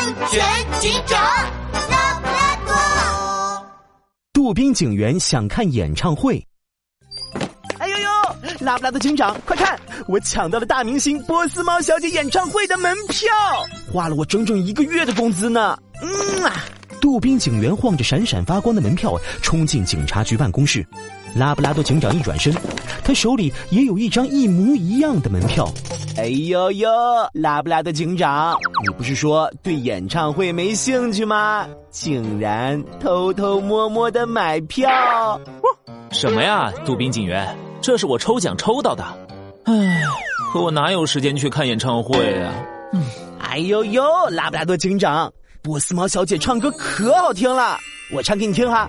安全警长拉布拉多。杜宾警员想看演唱会。哎呦呦，拉布拉多警长，快看，我抢到了大明星波斯猫小姐演唱会的门票，花了我整整一个月的工资呢。嗯啊，杜宾警员晃着闪闪发光的门票冲进警察局办公室。拉布拉多警长一转身，他手里也有一张一模一样的门票。哎呦呦，拉布拉多警长，你不是说对演唱会没兴趣吗？竟然偷偷摸摸的买票！什么呀，杜宾警员，这是我抽奖抽到的。唉，可我哪有时间去看演唱会啊？嗯，哎呦呦，拉布拉多警长，波斯猫小姐唱歌可好听了，我唱给你听哈。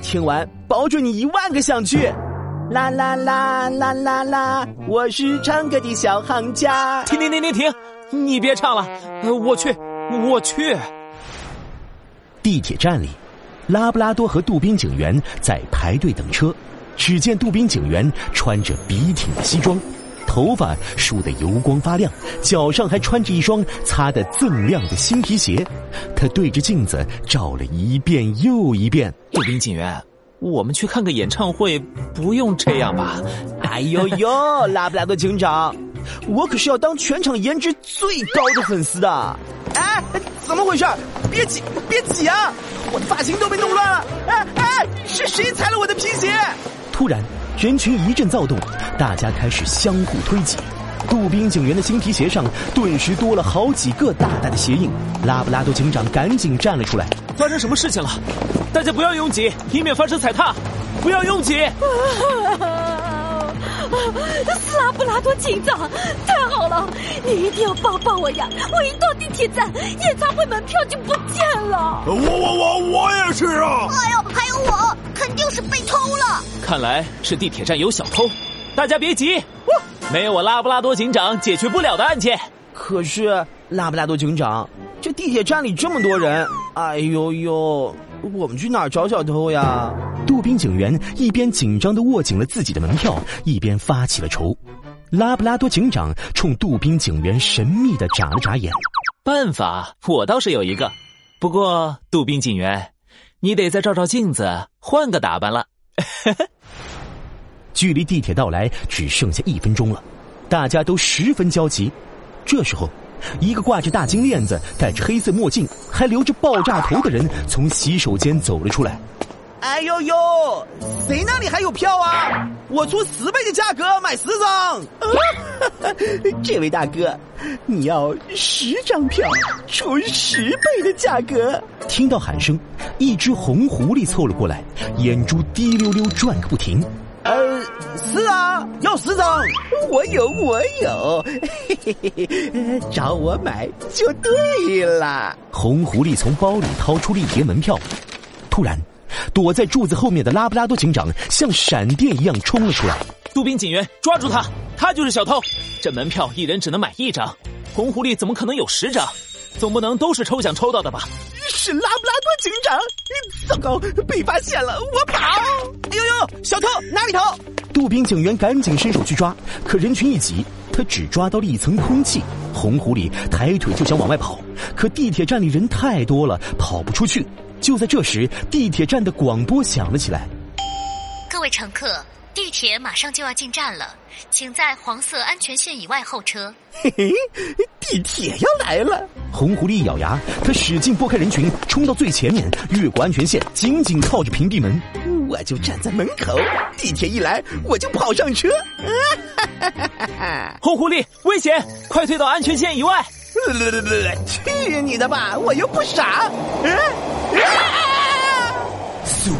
听完，保准你一万个想去。啦啦啦啦啦啦！我是唱歌的小行家。停停停停停！你别唱了，我去，我去。地铁站里，拉布拉多和杜宾警员在排队等车。只见杜宾警员穿着笔挺的西装，头发梳得油光发亮，脚上还穿着一双擦得锃亮的新皮鞋。他对着镜子照了一遍又一遍。杜宾警员，我们去看个演唱会，不用这样吧？哎呦呦，拉布拉多警长，我可是要当全场颜值最高的粉丝的。哎，怎么回事？别挤，别挤啊！我的发型都被弄乱了。哎哎，是谁踩了我的皮鞋？突然，人群一阵躁动，大家开始相互推挤。杜宾警员的新皮鞋上顿时多了好几个大大的鞋印。拉布拉多警长赶紧站了出来：“发生什么事情了？大家不要拥挤，以免发生踩踏。不要拥挤！”拉布拉多警长，太好了！你一定要帮帮我呀！我一到地铁站，演唱会门票就不见了。我我我我也是啊！哎呦，还有我，肯定是被偷了。看来是地铁站有小偷，大家别急，没有我拉布拉多警长解决不了的案件。可是拉布拉多警长，这地铁站里这么多人，哎呦呦，我们去哪儿找小偷呀？杜宾警员一边紧张的握紧了自己的门票，一边发起了愁。拉布拉多警长冲杜宾警员神秘的眨了眨眼，办法我倒是有一个，不过杜宾警员，你得再照照镜子，换个打扮了。距离地铁到来只剩下一分钟了，大家都十分焦急。这时候，一个挂着大金链子、戴着黑色墨镜、还留着爆炸头的人从洗手间走了出来。哎呦呦，谁那里还有票啊？我出十倍的价格买十张。这位大哥，你要十张票，出十倍的价格。听到喊声，一只红狐狸凑了过来，眼珠滴溜溜转个不停。呃，是啊，要十张，我有，我有，嘿嘿嘿，找我买就对了。红狐狸从包里掏出了一叠门票，突然。躲在柱子后面的拉布拉多警长像闪电一样冲了出来。杜宾警员，抓住他！他就是小偷。这门票一人只能买一张，红狐狸怎么可能有十张？总不能都是抽奖抽到的吧？是拉布拉多警长！糟糕，被发现了！我跑！哎呦呦，小偷哪里逃？杜宾警员赶紧伸手去抓，可人群一挤，他只抓到了一层空气。红狐狸抬腿就想往外跑，可地铁站里人太多了，跑不出去。就在这时，地铁站的广播响了起来：“各位乘客，地铁马上就要进站了，请在黄色安全线以外候车。”嘿嘿，地铁要来了！红狐狸一咬牙，他使劲拨开人群，冲到最前面，越过安全线，紧紧靠着屏蔽门。我就站在门口，地铁一来，我就跑上车。红狐狸，危险！快退到安全线以外！去你的吧，我又不傻。嗖！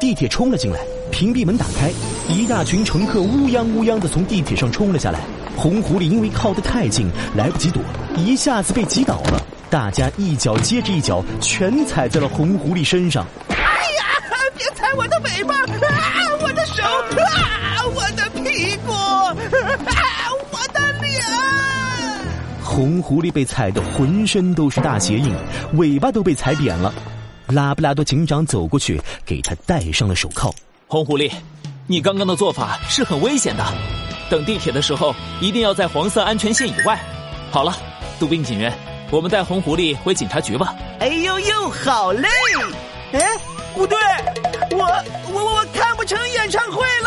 地铁冲了进来，屏蔽门打开，一大群乘客乌泱乌泱的从地铁上冲了下来。红狐狸因为靠得太近，来不及躲，一下子被挤倒了。大家一脚接着一脚，全踩在了红狐狸身上。哎呀！我的尾巴！啊！我的手！啊！我的屁股！啊！我的脸！红狐狸被踩得浑身都是大鞋印，尾巴都被踩扁了。拉布拉多警长走过去，给他戴上了手铐。红狐狸，你刚刚的做法是很危险的。等地铁的时候，一定要在黄色安全线以外。好了，杜宾警员，我们带红狐狸回警察局吧。哎呦呦，好嘞！哎，不对。我我我看不成演唱会了。